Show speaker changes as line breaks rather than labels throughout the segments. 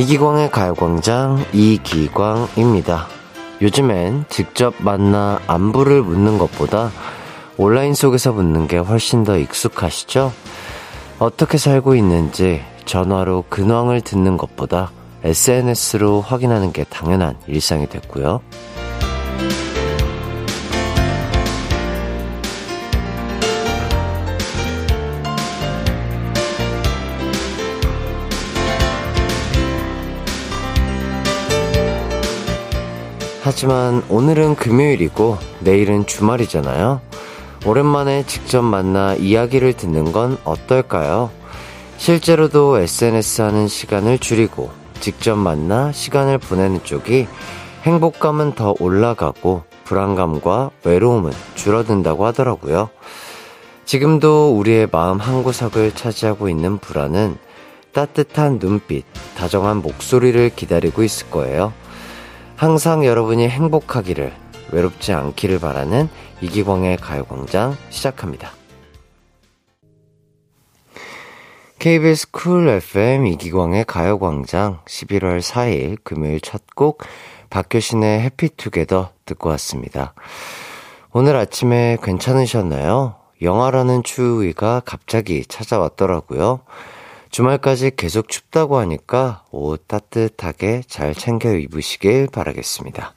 이기광의 가요광장 이기광입니다. 요즘엔 직접 만나 안부를 묻는 것보다 온라인 속에서 묻는 게 훨씬 더 익숙하시죠? 어떻게 살고 있는지 전화로 근황을 듣는 것보다 SNS로 확인하는 게 당연한 일상이 됐고요. 하지만 오늘은 금요일이고 내일은 주말이잖아요. 오랜만에 직접 만나 이야기를 듣는 건 어떨까요? 실제로도 SNS 하는 시간을 줄이고 직접 만나 시간을 보내는 쪽이 행복감은 더 올라가고 불안감과 외로움은 줄어든다고 하더라고요. 지금도 우리의 마음 한 구석을 차지하고 있는 불안은 따뜻한 눈빛, 다정한 목소리를 기다리고 있을 거예요. 항상 여러분이 행복하기를, 외롭지 않기를 바라는 이기광의 가요광장 시작합니다. KBS 쿨 FM 이기광의 가요광장 11월 4일 금요일 첫 곡 박효신의 해피투게더 듣고 왔습니다. 오늘 아침에 괜찮으셨나요? 영화라는 추위가 갑자기 찾아왔더라고요. 주말까지 계속 춥다고 하니까 옷 따뜻하게 잘 챙겨 입으시길 바라겠습니다.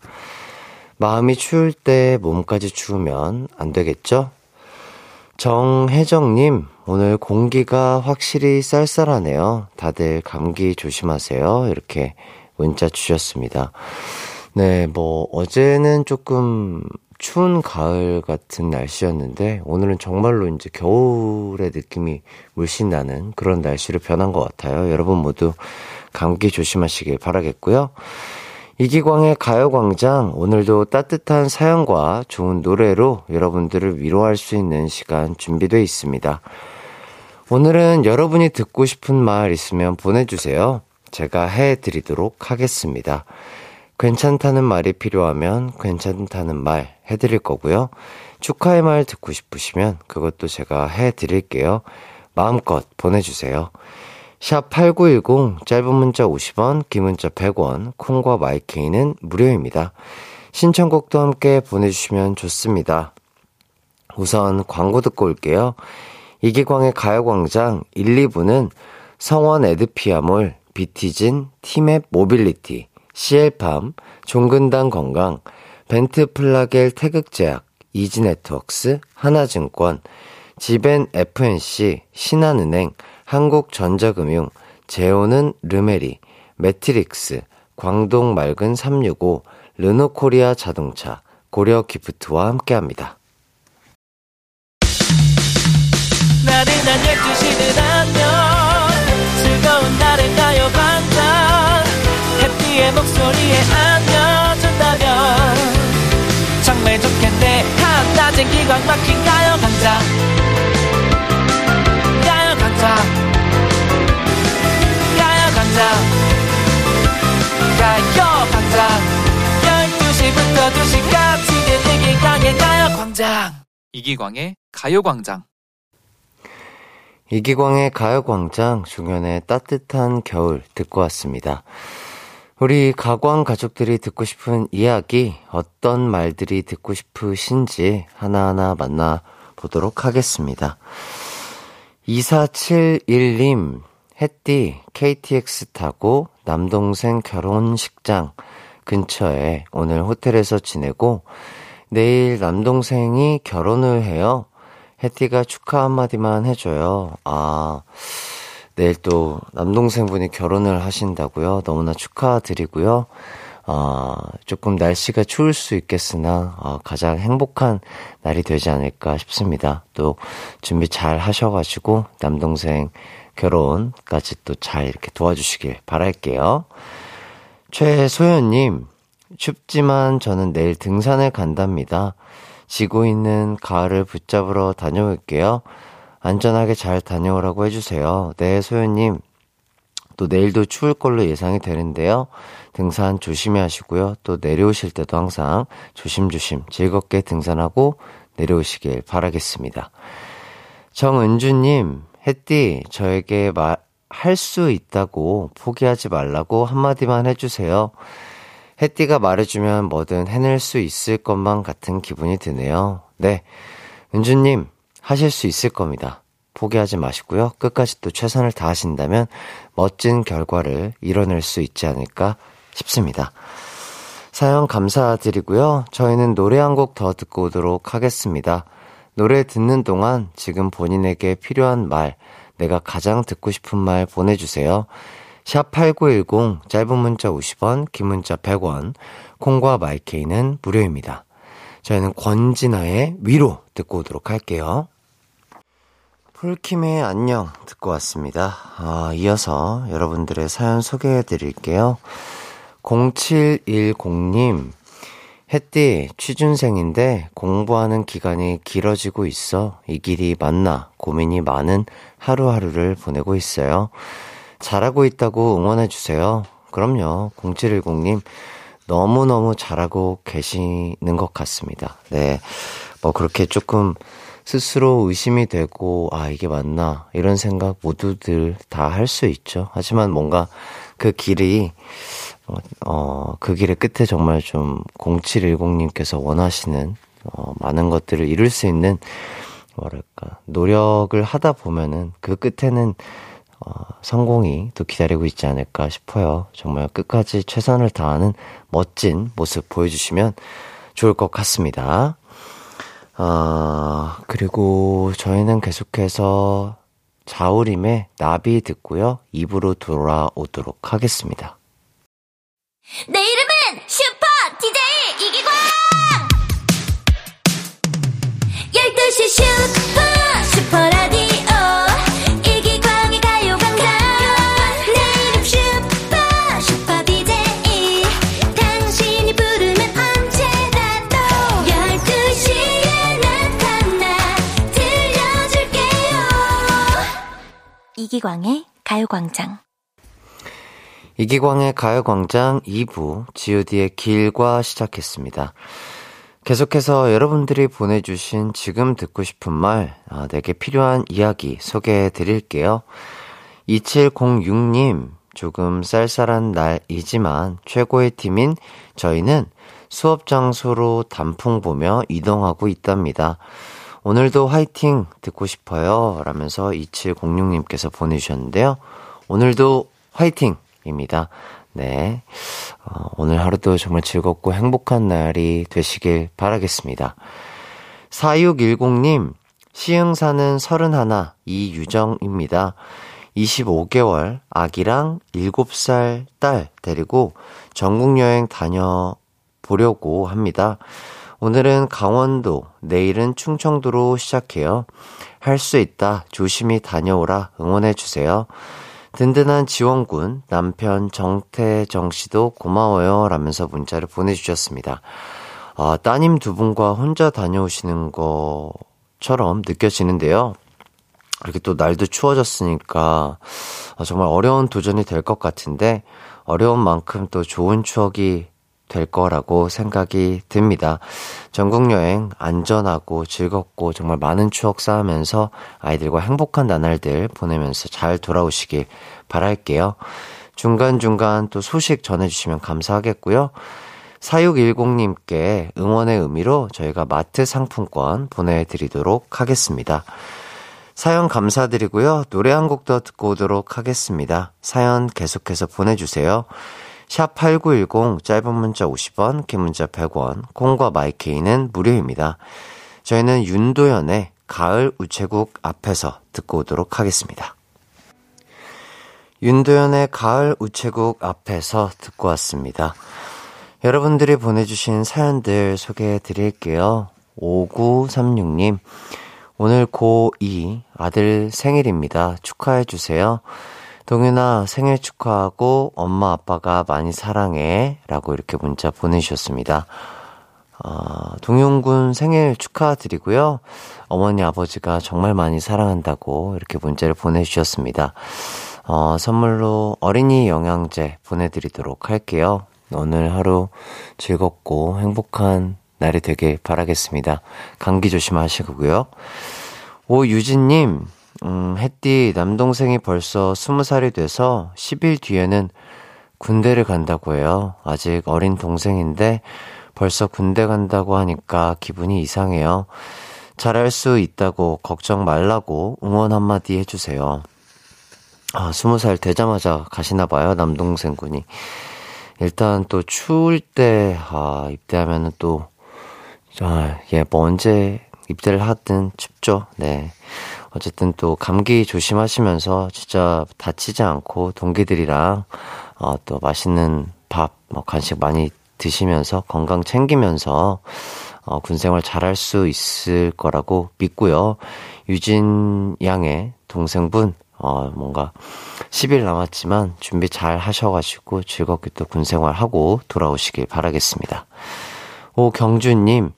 마음이 추울 때 몸까지 추우면 안 되겠죠? 정혜정님, 오늘 공기가 확실히 쌀쌀하네요. 다들 감기 조심하세요. 이렇게 문자 주셨습니다. 네, 뭐, 어제는 조금 추운 가을 같은 날씨였는데 오늘은 정말로 이제 겨울의 느낌이 물씬 나는 그런 날씨로 변한 것 같아요. 여러분 모두 감기 조심하시길 바라겠고요. 이기광의 가요광장 오늘도 따뜻한 사연과 좋은 노래로 여러분들을 위로할 수 있는 시간 준비되어 있습니다. 오늘은 여러분이 듣고 싶은 말 있으면 보내주세요. 제가 해드리도록 하겠습니다. 괜찮다는 말이 필요하면 괜찮다는 말 해드릴 거고요. 축하의 말 듣고 싶으시면 그것도 제가 해드릴게요. 마음껏 보내주세요. 샵 8910 짧은 문자 50원, 긴 문자 100원, 콩과 마이케이는 무료입니다. 신청곡도 함께 보내주시면 좋습니다. 우선 광고 듣고 올게요. 이기광의 가요광장 1, 2부는 성원 에드피아몰, 비티진, 티맵 모빌리티, CL팜, 종근당 건강, 벤트 플라겔 태극제약, 이지네트웍스, 하나증권, 지벤 FNC, 신한은행, 한국전자금융, 제오는 르메리, 매트릭스, 광동 맑은 365, 르노코리아 자동차, 고려 기프트와 함께합니다. 나른한 12시는 안녕 즐거운 날을 가요 해피의 목소리에 안겨준다면 정말 좋겠네. 한낮엔 기광 막힌 가요 강장. 가요 강장. 가요 강장. 가요 강장. 12시부터 2시까지 이기광의 가요 광장. 이기광의 가요광장. 이기광의 가요광장 중연의 따뜻한 겨울 듣고 왔습니다. 우리 가광 가족들이 듣고 싶은 이야기, 어떤 말들이 듣고 싶으신지 하나하나 만나보도록 하겠습니다. 2471님, 햇띠 KTX 타고 남동생 결혼식장 근처에 오늘 호텔에서 지내고 내일 남동생이 결혼을 해요. 혜띠가 축하 한마디만 해줘요. 아, 내일 또 남동생분이 결혼을 하신다고요. 너무나 축하드리고요. 아, 조금 날씨가 추울 수 있겠으나, 아, 가장 행복한 날이 되지 않을까 싶습니다. 또 준비 잘 하셔가지고, 남동생 결혼까지 또 잘 이렇게 도와주시길 바랄게요. 최소연님, 춥지만 저는 내일 등산을 간답니다. 지고 있는 가을을 붙잡으러 다녀올게요. 안전하게 잘 다녀오라고 해주세요. 네, 소연님. 또 내일도 추울 걸로 예상이 되는데요. 등산 조심히 하시고요. 또 내려오실 때도 항상 조심조심 즐겁게 등산하고 내려오시길 바라겠습니다. 정은주님, 햇띠, 저에게 말, 할 수 있다고 포기하지 말라고 한마디만 해주세요. 혜띠가 말해주면 뭐든 해낼 수 있을 것만 같은 기분이 드네요. 네. 은주님, 하실 수 있을 겁니다. 포기하지 마시고요. 끝까지 또 최선을 다하신다면 멋진 결과를 이뤄낼 수 있지 않을까 싶습니다. 사연 감사드리고요. 저희는 노래 한 곡 더 듣고 오도록 하겠습니다. 노래 듣는 동안 지금 본인에게 필요한 말, 내가 가장 듣고 싶은 말 보내주세요. 샵 8910, 짧은 문자 50원, 긴 문자 100원, 콩과 마이케이는 무료입니다. 저희는 권진아의 위로 듣고 오도록 할게요. 폴킴의 안녕 듣고 왔습니다. 아, 이어서 여러분들의 사연 소개해 드릴게요. 0710님, 햇띠, 취준생인데 공부하는 기간이 길어지고 있어 이 길이 맞나 고민이 많은 하루하루를 보내고 있어요. 잘하고 있다고 응원해 주세요. 그럼요. 0710님, 너무너무 잘하고 계시는 것 같습니다. 네. 뭐 그렇게 조금 스스로 의심이 되고, 아, 이게 맞나, 이런 생각 모두들 다 할 수 있죠. 하지만 뭔가 그 길이, 어, 어, 그 길의 끝에 정말 좀 0710님께서 원하시는, 어, 많은 것들을 이룰 수 있는, 뭐랄까, 노력을 하다 보면은 그 끝에는 어, 성공이 또 기다리고 있지 않을까 싶어요. 정말 끝까지 최선을 다하는 멋진 모습 보여주시면 좋을 것 같습니다. 어, 그리고 저희는 계속해서 자우림의 나비 듣고요. 입으로 돌아오도록 하겠습니다.
내 이름은 슈퍼 DJ 이기광! 12시 슈 이기광의 가요광장
이기광의 가요광장 2부 GOD의 길과 시작했습니다. 계속해서 여러분들이 보내주신 지금 듣고 싶은 말, 아, 내게 필요한 이야기 소개해 드릴게요. 2706님, 조금 쌀쌀한 날이지만 최고의 팀인 저희는 수업 장소로 단풍 보며 이동하고 있답니다. 오늘도 화이팅 듣고 싶어요. 라면서 2706님께서 보내주셨는데요. 오늘도 화이팅입니다. 네. 어, 오늘 하루도 정말 즐겁고 행복한 날이 되시길 바라겠습니다. 4610님, 시흥 사는 31 이유정입니다. 25개월 아기랑 7살 딸 데리고 전국 여행 다녀보려고 합니다. 오늘은 강원도, 내일은 충청도로 시작해요. 할 수 있다. 조심히 다녀오라. 응원해주세요. 든든한 지원군, 남편 정태정 씨도 고마워요. 라면서 문자를 보내주셨습니다. 아, 따님 두 분과 혼자 다녀오시는 것처럼 느껴지는데요. 이렇게 또 날도 추워졌으니까 아, 정말 어려운 도전이 될 것 같은데 어려운 만큼 또 좋은 추억이 될 거라고 생각이 듭니다. 전국 여행 안전하고 즐겁고 정말 많은 추억 쌓으면서 아이들과 행복한 나날들 보내면서 잘 돌아오시길 바랄게요. 중간중간 또 소식 전해주시면 감사하겠고요. 4610님께 응원의 의미로 저희가 마트 상품권 보내드리도록 하겠습니다. 사연 감사드리고요. 노래 한 곡 더 듣고 오도록 하겠습니다. 사연 계속해서 보내주세요. 샵8910 짧은 문자 50원, 긴 문자 100원, 콩과 마이케이는 무료입니다. 저희는 윤도현의 가을 우체국 앞에서 듣고 오도록 하겠습니다. 윤도현의 가을 우체국 앞에서 듣고 왔습니다. 여러분들이 보내주신 사연들 소개해 드릴게요. 5936님, 오늘 고2 아들 생일입니다. 축하해 주세요. 동윤아 생일 축하하고 엄마 아빠가 많이 사랑해 라고 이렇게 문자 보내주셨습니다. 아, 동윤군 생일 축하드리고요. 어머니 아버지가 정말 많이 사랑한다고 이렇게 문자를 보내주셨습니다. 어, 선물로 어린이 영양제 보내드리도록 할게요. 오늘 하루 즐겁고 행복한 날이 되길 바라겠습니다. 감기 조심하시고요. 오유진님, 음, 햇띠 남동생이 벌써 20살이 돼서 10일 뒤에는 군대를 간다고 해요. 아직 어린 동생인데 벌써 군대 간다고 하니까 기분이 이상해요. 잘할 수 있다고 걱정 말라고 응원 한마디 해주세요. 아, 20살 되자마자 가시나 봐요, 남동생 군이. 일단 또 추울 때, 아, 입대하면은 또, 아, 예, 뭐 언제 입대를 하든 춥죠. 네. 어쨌든 또 감기 조심하시면서 진짜 다치지 않고 동기들이랑 어, 또 맛있는 밥, 뭐 간식 많이 드시면서 건강 챙기면서 어, 군 생활 잘할 수 있을 거라고 믿고요. 유진 양의 동생분, 어, 뭔가 10일 남았지만 준비 잘 하셔가지고 즐겁게 또 군 생활 하고 돌아오시길 바라겠습니다. 오경주님,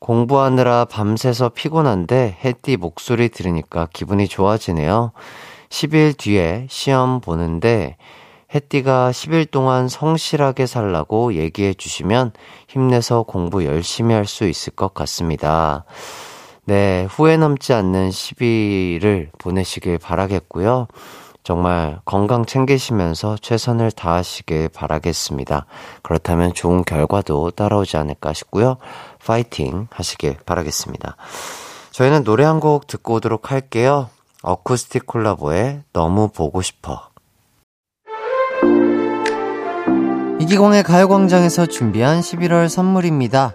공부하느라 밤새서 피곤한데 햇띠 목소리 들으니까 기분이 좋아지네요. 10일 뒤에 시험 보는데 햇띠가 10일 동안 성실하게 살라고 얘기해 주시면 힘내서 공부 열심히 할 수 있을 것 같습니다. 네, 후회 남지 않는 10일을 보내시길 바라겠고요. 정말 건강 챙기시면서 최선을 다하시길 바라겠습니다. 그렇다면 좋은 결과도 따라오지 않을까 싶고요. 파이팅 하시길 바라겠습니다. 저희는 노래 한 곡 듣고 오도록 할게요. 어쿠스틱 콜라보의 너무 보고 싶어. 이기광의 가요광장에서 준비한 11월 선물입니다.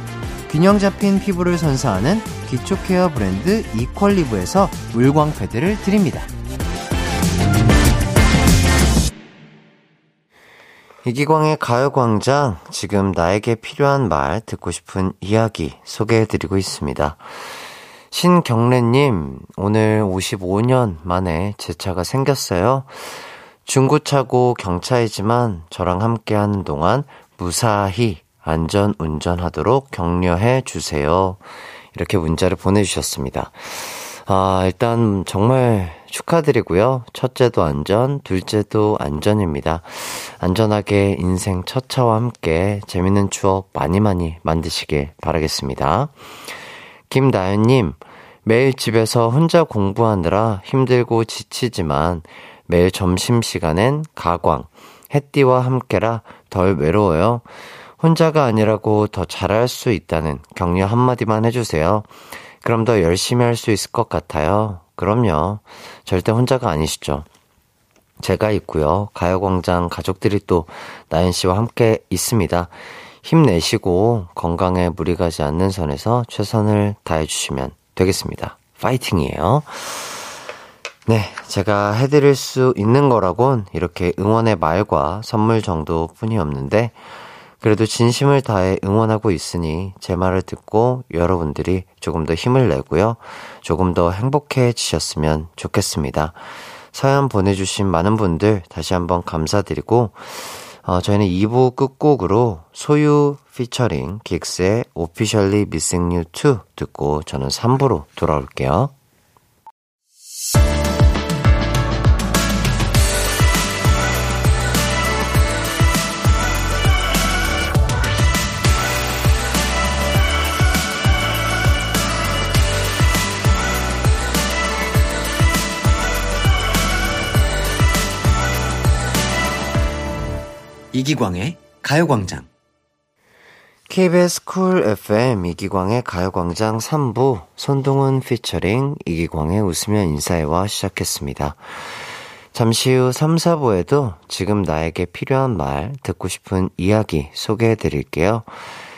균형 잡힌 피부를 선사하는 기초 케어 브랜드 이퀄리브에서 물광 패드를 드립니다. 이기광의 가요광장, 지금 나에게 필요한 말, 듣고 싶은 이야기 소개해드리고 있습니다. 신경래님, 오늘 55년 만에 제 차가 생겼어요. 중고차고 경차이지만 저랑 함께 하는 동안 무사히 안전 운전하도록 격려해 주세요. 이렇게 문자를 보내주셨습니다. 아, 일단 정말 축하드리고요. 첫째도 안전, 둘째도 안전입니다. 안전하게 인생 첫 차와 함께 재밌는 추억 많이 많이 만드시길 바라겠습니다. 김나연님, 매일 집에서 혼자 공부하느라 힘들고 지치지만 매일 점심시간엔 가광, 햇띠와 함께라 덜 외로워요. 혼자가 아니라고 더 잘할 수 있다는 격려 한마디만 해주세요. 그럼 더 열심히 할 수 있을 것 같아요. 그럼요. 절대 혼자가 아니시죠. 제가 있고요. 가요광장 가족들이 또 나연 씨와 함께 있습니다. 힘내시고 건강에 무리 가지 않는 선에서 최선을 다해주시면 되겠습니다. 파이팅이에요. 네, 제가 해드릴 수 있는 거라곤 이렇게 응원의 말과 선물 정도 뿐이 없는데, 그래도 진심을 다해 응원하고 있으니 제 말을 듣고 여러분들이 조금 더 힘을 내고요. 조금 더 행복해지셨으면 좋겠습니다. 사연 보내주신 많은 분들 다시 한번 감사드리고, 어, 저희는 2부 끝곡으로 소유 피처링 긱스의 Officially Missing You 2 듣고 저는 3부로 돌아올게요.
이기광의 가요광장.
KBS 쿨 FM 이기광의 가요광장 3부 손동운 피처링 이기광의 웃으며 인사해와 시작했습니다. 잠시 후 3, 4부에도 지금 나에게 필요한 말, 듣고 싶은 이야기 소개해 드릴게요.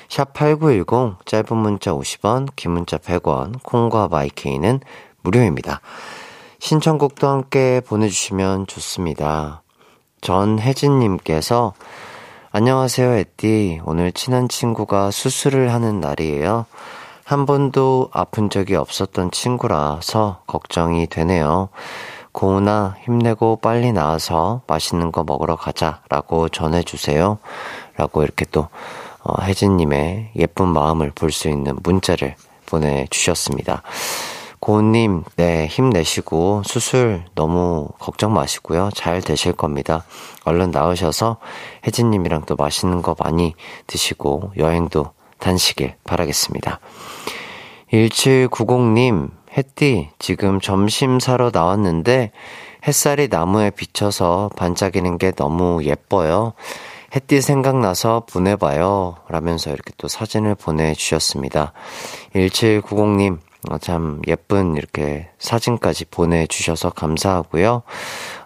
샵8910 짧은 문자 50원, 긴 문자 100원, 콩과 마이케이는 무료입니다. 신청곡도 함께 보내주시면 좋습니다. 전혜진님께서 안녕하세요, 에띠. 오늘 친한 친구가 수술을 하는 날이에요. 한 번도 아픈 적이 없었던 친구라서 걱정이 되네요. 고은아, 힘내고 빨리 나와서 맛있는 거 먹으러 가자 라고 전해주세요. 라고 이렇게 또, 어, 혜진님의 예쁜 마음을 볼 수 있는 문자를 보내주셨습니다. 고은님, 네, 힘내시고 수술 너무 걱정 마시고요. 잘 되실 겁니다. 얼른 나으셔서 혜진님이랑 또 맛있는 거 많이 드시고 여행도 다니시길 바라겠습니다. 1790님, 햇띠, 지금 점심 사러 나왔는데 햇살이 나무에 비쳐서 반짝이는 게 너무 예뻐요. 햇띠 생각나서 보내봐요. 라면서 이렇게 또 사진을 보내주셨습니다. 1790님, 어, 참 예쁜 이렇게 사진까지 보내주셔서 감사하고요.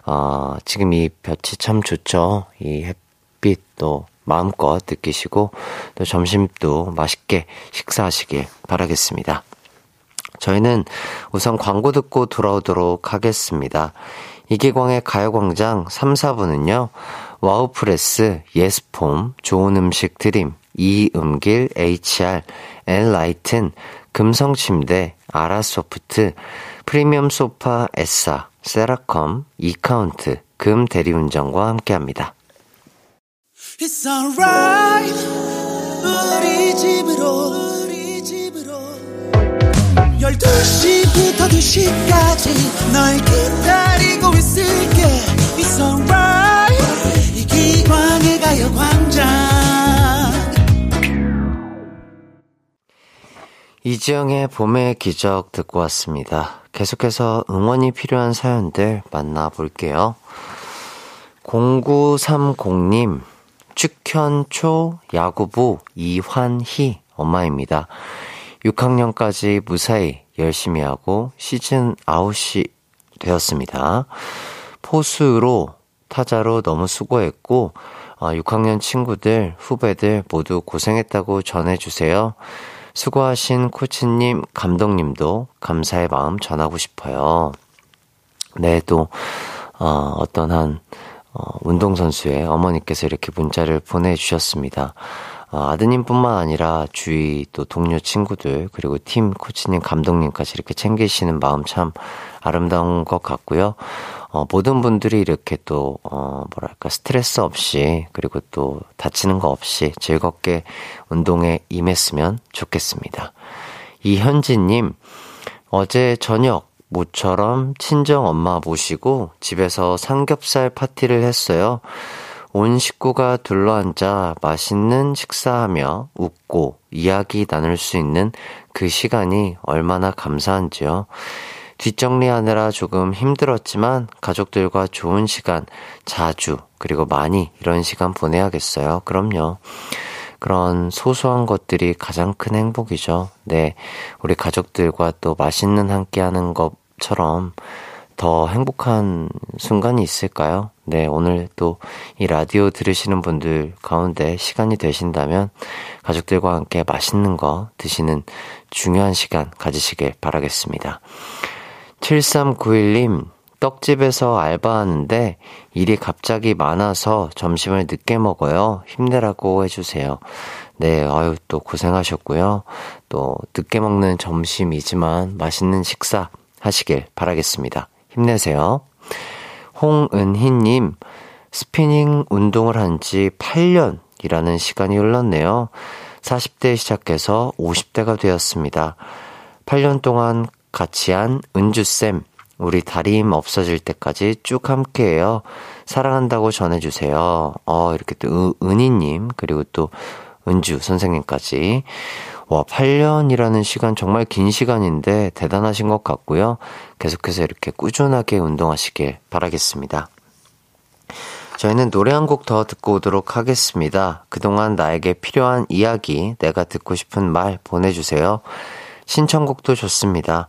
어, 지금 이 볕이 참 좋죠. 이 햇빛도 마음껏 느끼시고 또 점심도 맛있게 식사하시길 바라겠습니다. 저희는 우선 광고 듣고 돌아오도록 하겠습니다. 이기광의 가요광장 3, 4부는요, 와우프레스, 예스폼, 좋은 음식 드림, 이음길, HR, 엔라이튼, 금성침대, 아라소프트, 프리미엄 소파, 에싸, 세라컴, 이카운트, 금 대리운전과 함께합니다. It's alright, 우리 집으로 12시부터 2시까지 널 기다리고 있을게. It's alright. 이기광의 가요광장 이지영의 봄의 기적 듣고 왔습니다. 계속해서 응원이 필요한 사연들 만나볼게요. 0930님, 축현초 야구부 이환희 엄마입니다. 6학년까지 무사히 열심히 하고 시즌 아웃이 되었습니다. 포수로 타자로 너무 수고했고 6학년 어, 친구들, 후배들 모두 고생했다고 전해주세요. 수고하신 코치님, 감독님도 감사의 마음 전하고 싶어요. 네, 또, 어, 어떤 한, 어, 운동선수의 어머니께서 이렇게 문자를 보내주셨습니다. 어, 아드님뿐만 아니라 주위 또 동료 친구들 그리고 팀 코치님 감독님까지 이렇게 챙기시는 마음 참 아름다운 것 같고요. 어, 모든 분들이 이렇게 또, 어, 뭐랄까, 스트레스 없이, 그리고 또 다치는 거 없이 즐겁게 운동에 임했으면 좋겠습니다. 이현지님, 어제 저녁, 모처럼 친정 엄마 모시고 집에서 삼겹살 파티를 했어요. 온 식구가 둘러앉아 맛있는 식사하며 웃고 이야기 나눌 수 있는 그 시간이 얼마나 감사한지요. 뒷정리하느라 조금 힘들었지만 가족들과 좋은 시간 자주 그리고 많이 이런 시간 보내야겠어요. 그럼요. 그런 소소한 것들이 가장 큰 행복이죠. 네. 우리 가족들과 또 맛있는 함께 하는 것처럼 더 행복한 순간이 있을까요? 네, 오늘 또 이 라디오 들으시는 분들 가운데 시간이 되신다면 가족들과 함께 맛있는 거 드시는 중요한 시간 가지시길 바라겠습니다. 7391님, 떡집에서 알바하는데 일이 갑자기 많아서 점심을 늦게 먹어요. 힘내라고 해주세요. 네, 아유, 또 고생하셨고요. 또 늦게 먹는 점심이지만 맛있는 식사 하시길 바라겠습니다. 힘내세요. 홍은희님, 스피닝 운동을 한 지 8년이라는 시간이 흘렀네요. 40대 시작해서 50대가 되었습니다. 8년 동안 같이 한 은주쌤, 우리 다리힘 없어질 때까지 쭉 함께해요. 사랑한다고 전해주세요. 어, 이렇게 또 은희님, 그리고 또 은주 선생님까지. 와, 8년이라는 시간 정말 긴 시간인데 대단하신 것 같고요. 계속해서 이렇게 꾸준하게 운동하시길 바라겠습니다. 저희는 노래 한 곡 더 듣고 오도록 하겠습니다. 그동안 나에게 필요한 이야기, 내가 듣고 싶은 말 보내주세요. 신청곡도 좋습니다.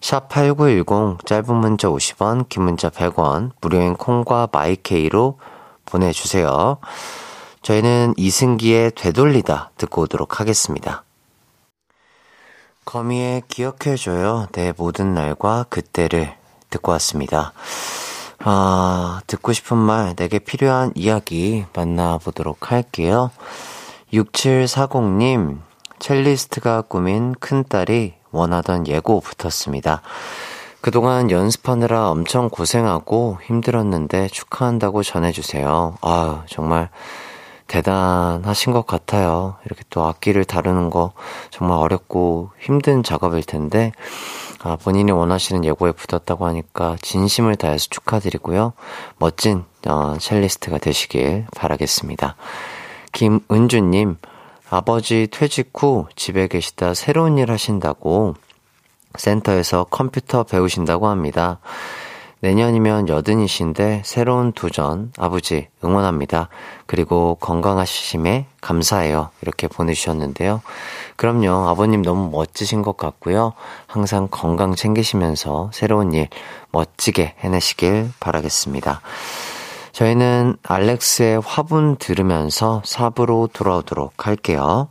샵 8910 짧은 문자 50원, 긴 문자 100원, 무료인 콩과 마이케이로 보내주세요. 저희는 이승기의 되돌리다 듣고 오도록 하겠습니다. 거미의 기억해줘요. 내 모든 날과 그때를 듣고 왔습니다. 아, 듣고 싶은 말, 내게 필요한 이야기 만나보도록 할게요. 6740님, 첼리스트가 꾸민 큰딸이 원하던 예고 붙었습니다. 그동안 연습하느라 엄청 고생하고 힘들었는데 축하한다고 전해주세요. 아 정말 대단하신 것 같아요. 이렇게 또 악기를 다루는 거 정말 어렵고 힘든 작업일 텐데, 아, 본인이 원하시는 예고에 붙었다고 하니까 진심을 다해서 축하드리고요. 멋진, 어, 첼리스트가 되시길 바라겠습니다. 김은주님, 아버지 퇴직 후 집에 계시다 새로운 일 하신다고 센터에서 컴퓨터 배우신다고 합니다. 내년이면 여든이신데 새로운 도전 아버지 응원합니다. 그리고 건강하시심에 감사해요. 이렇게 보내주셨는데요. 그럼요. 아버님 너무 멋지신 것 같고요. 항상 건강 챙기시면서 새로운 일 멋지게 해내시길 바라겠습니다. 저희는 알렉스의 화분 들으면서 4부로 돌아오도록 할게요.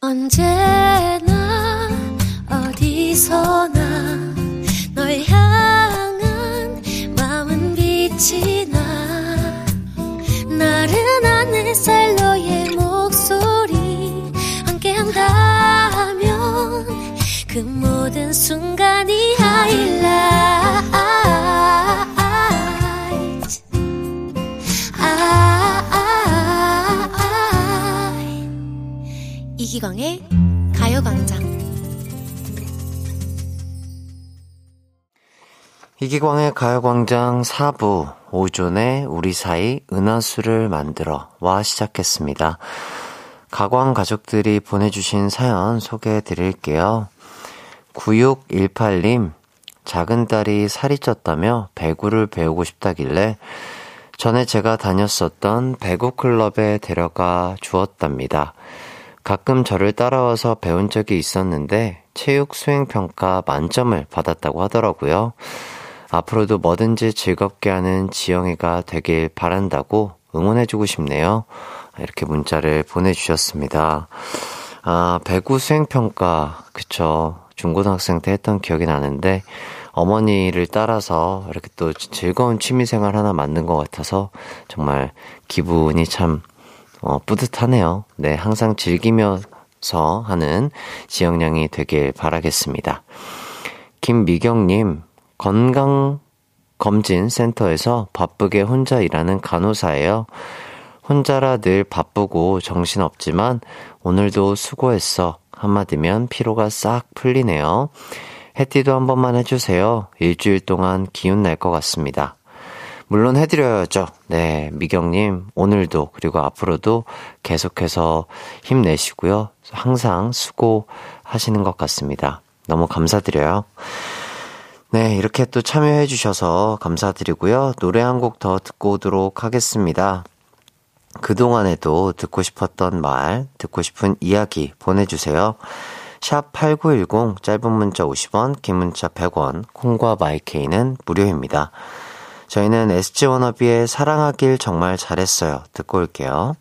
언제나 어디서나 널 향한 마음은 빛이 나 나른한 햇살 너의 목소리 함께한다면 그 모든 순간이 하이라 이기광의 가요광장
이기광의 가요광장 4부 오존의 우리 사이 은하수를 만들어 와 시작했습니다. 가광 가족들이 보내주신 사연 소개해 드릴게요. 9618님, 작은 딸이 살이 쪘다며 배구를 배우고 싶다길래 전에 제가 다녔었던 배구 클럽에 데려가 주었답니다. 가끔 저를 따라와서 배운 적이 있었는데 체육 수행 평가 만점을 받았다고 하더라고요. 앞으로도 뭐든지 즐겁게 하는 지영이가 되길 바란다고 응원해주고 싶네요. 이렇게 문자를 보내주셨습니다. 아, 배구 수행평가, 그쵸. 중고등학생 때 했던 기억이 나는데, 어머니를 따라서 이렇게 또 즐거운 취미생활 하나 만든 것 같아서 정말 기분이 참, 어, 뿌듯하네요. 네, 항상 즐기면서 하는 지영양이 되길 바라겠습니다. 김미경님, 건강 검진 센터에서 바쁘게 혼자 일하는 간호사예요. 혼자라 늘 바쁘고 정신 없지만 오늘도 수고했어. 한마디면 피로가 싹 풀리네요. 해띠도 한 번만 해주세요. 일주일 동안 기운 날 것 같습니다. 물론 해드려야죠. 네, 미경님, 오늘도, 그리고 앞으로도 계속해서 힘내시고요. 항상 수고하시는 것 같습니다. 너무 감사드려요. 네, 이렇게 또 참여해 주셔서 감사드리고요. 노래 한 곡 더 듣고 오도록 하겠습니다. 그동안에도 듣고 싶었던 말, 듣고 싶은 이야기 보내주세요. 샵 8910, 짧은 문자 50원, 긴 문자 100원, 콩과 마이케이는 무료입니다. 저희는 SG 워너비의 사랑하길 정말 잘했어요. 듣고 올게요.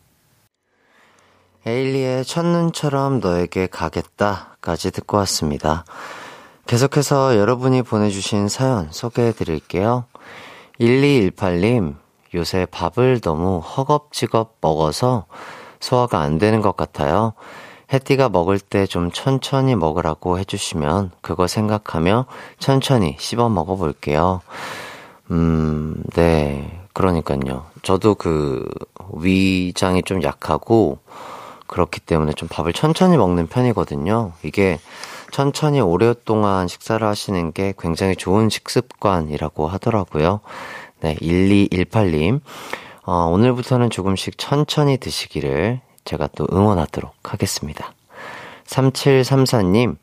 에일리의 첫눈처럼 너에게 가겠다까지 듣고 왔습니다. 계속해서 여러분이 보내주신 사연 소개해 드릴게요. 1218님, 요새 밥을 너무 허겁지겁 먹어서 소화가 안 되는 것 같아요. 해띠가 먹을 때 좀 천천히 먹으라고 해주시면 그거 생각하며 천천히 씹어 먹어볼게요. 음, 네. 그러니까요. 저도 그 위장이 좀 약하고 그렇기 때문에 좀 밥을 천천히 먹는 편이거든요. 이게 천천히 오랫동안 식사를 하시는 게 굉장히 좋은 식습관이라고 하더라고요. 네, 1218님. 어, 오늘부터는 조금씩 천천히 드시기를 제가 또 응원하도록 하겠습니다. 3734님,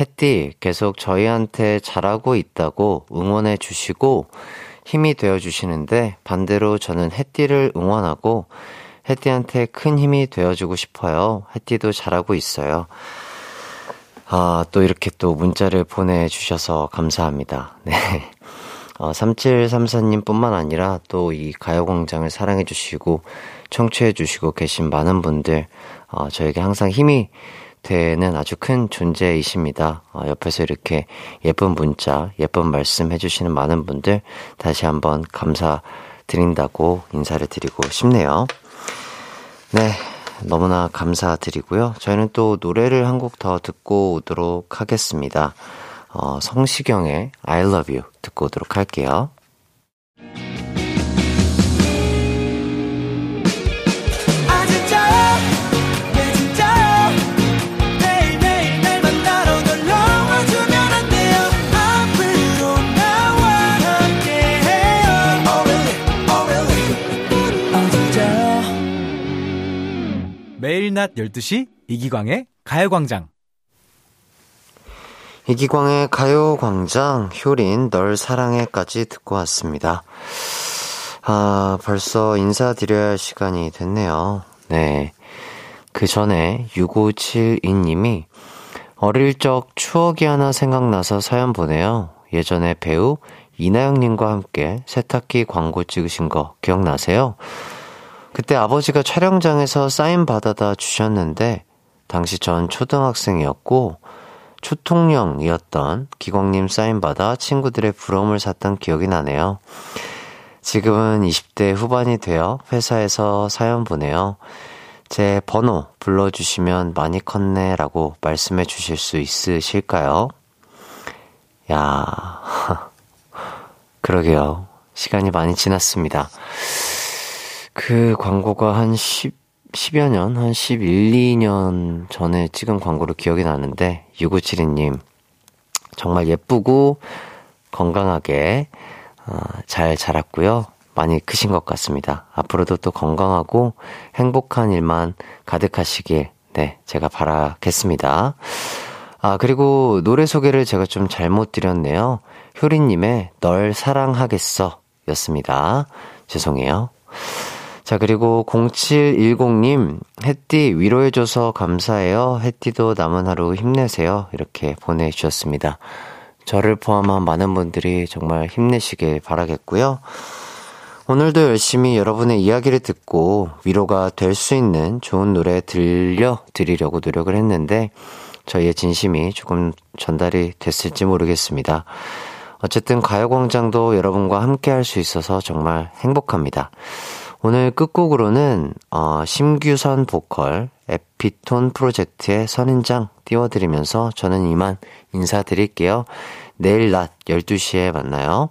햇띠 계속 저희한테 잘하고 있다고 응원해 주시고 힘이 되어 주시는데 반대로 저는 햇띠를 응원하고 햇띠한테 큰 힘이 되어 주고 싶어요. 햇띠도 잘하고 있어요. 아, 또 이렇게 또 문자를 보내주셔서 감사합니다. 네. 어, 3734님 뿐만 아니라 또 이 가요광장을 사랑해주시고 청취해주시고 계신 많은 분들, 어, 저에게 항상 힘이 되는 아주 큰 존재이십니다. 어, 옆에서 이렇게 예쁜 문자, 예쁜 말씀 해주시는 많은 분들 다시 한번 감사드린다고 인사를 드리고 싶네요. 네. 너무나 감사드리고요. 저희는 또 노래를 한 곡 더 듣고 오도록 하겠습니다. 어, 성시경의 I love you 듣고 오도록 할게요.
낮 12시 이기광의 가요광장.
이기광의 가요광장, 효린, 널 사랑해까지 듣고 왔습니다. 아, 벌써 인사드려야 할 시간이 됐네요. 네. 그 전에 6572님이 어릴 적 추억이 하나 생각나서 사연 보내요. 예전에 배우 이나영님과 함께 세탁기 광고 찍으신 거 기억나세요? 그때 아버지가 촬영장에서 사인 받아다 주셨는데, 당시 전 초등학생이었고, 초통령이었던 기광님 사인 받아 친구들의 부러움을 샀던 기억이 나네요. 지금은 20대 후반이 되어 회사에서 사연 보내요. 제 번호 불러주시면 많이 컸네 라고 말씀해 주실 수 있으실까요? 야, 그러게요. 시간이 많이 지났습니다. 그 광고가 한 10, 10여 년, 한 11, 2년 전에 찍은 광고로 기억이 나는데, 6972님, 정말 예쁘고 건강하게, 어, 잘 자랐고요. 많이 크신 것 같습니다. 앞으로도 또 건강하고 행복한 일만 가득하시길, 네, 제가 바라겠습니다. 아, 그리고 노래 소개를 제가 좀 잘못 드렸네요. 효리님의 널 사랑하겠어 였습니다. 죄송해요. 자, 그리고 0710님, 햇띠 위로해줘서 감사해요. 햇띠도 남은 하루 힘내세요. 이렇게 보내주셨습니다. 저를 포함한 많은 분들이 정말 힘내시길 바라겠고요. 오늘도 열심히 여러분의 이야기를 듣고 위로가 될 수 있는 좋은 노래 들려드리려고 노력을 했는데, 저희의 진심이 조금 전달이 됐을지 모르겠습니다. 어쨌든 가요광장도 여러분과 함께 할 수 있어서 정말 행복합니다. 오늘 끝곡으로는 어, 심규선 보컬 에피톤 프로젝트의 선인장 띄워드리면서 저는 이만 인사드릴게요. 내일 낮 12시에 만나요.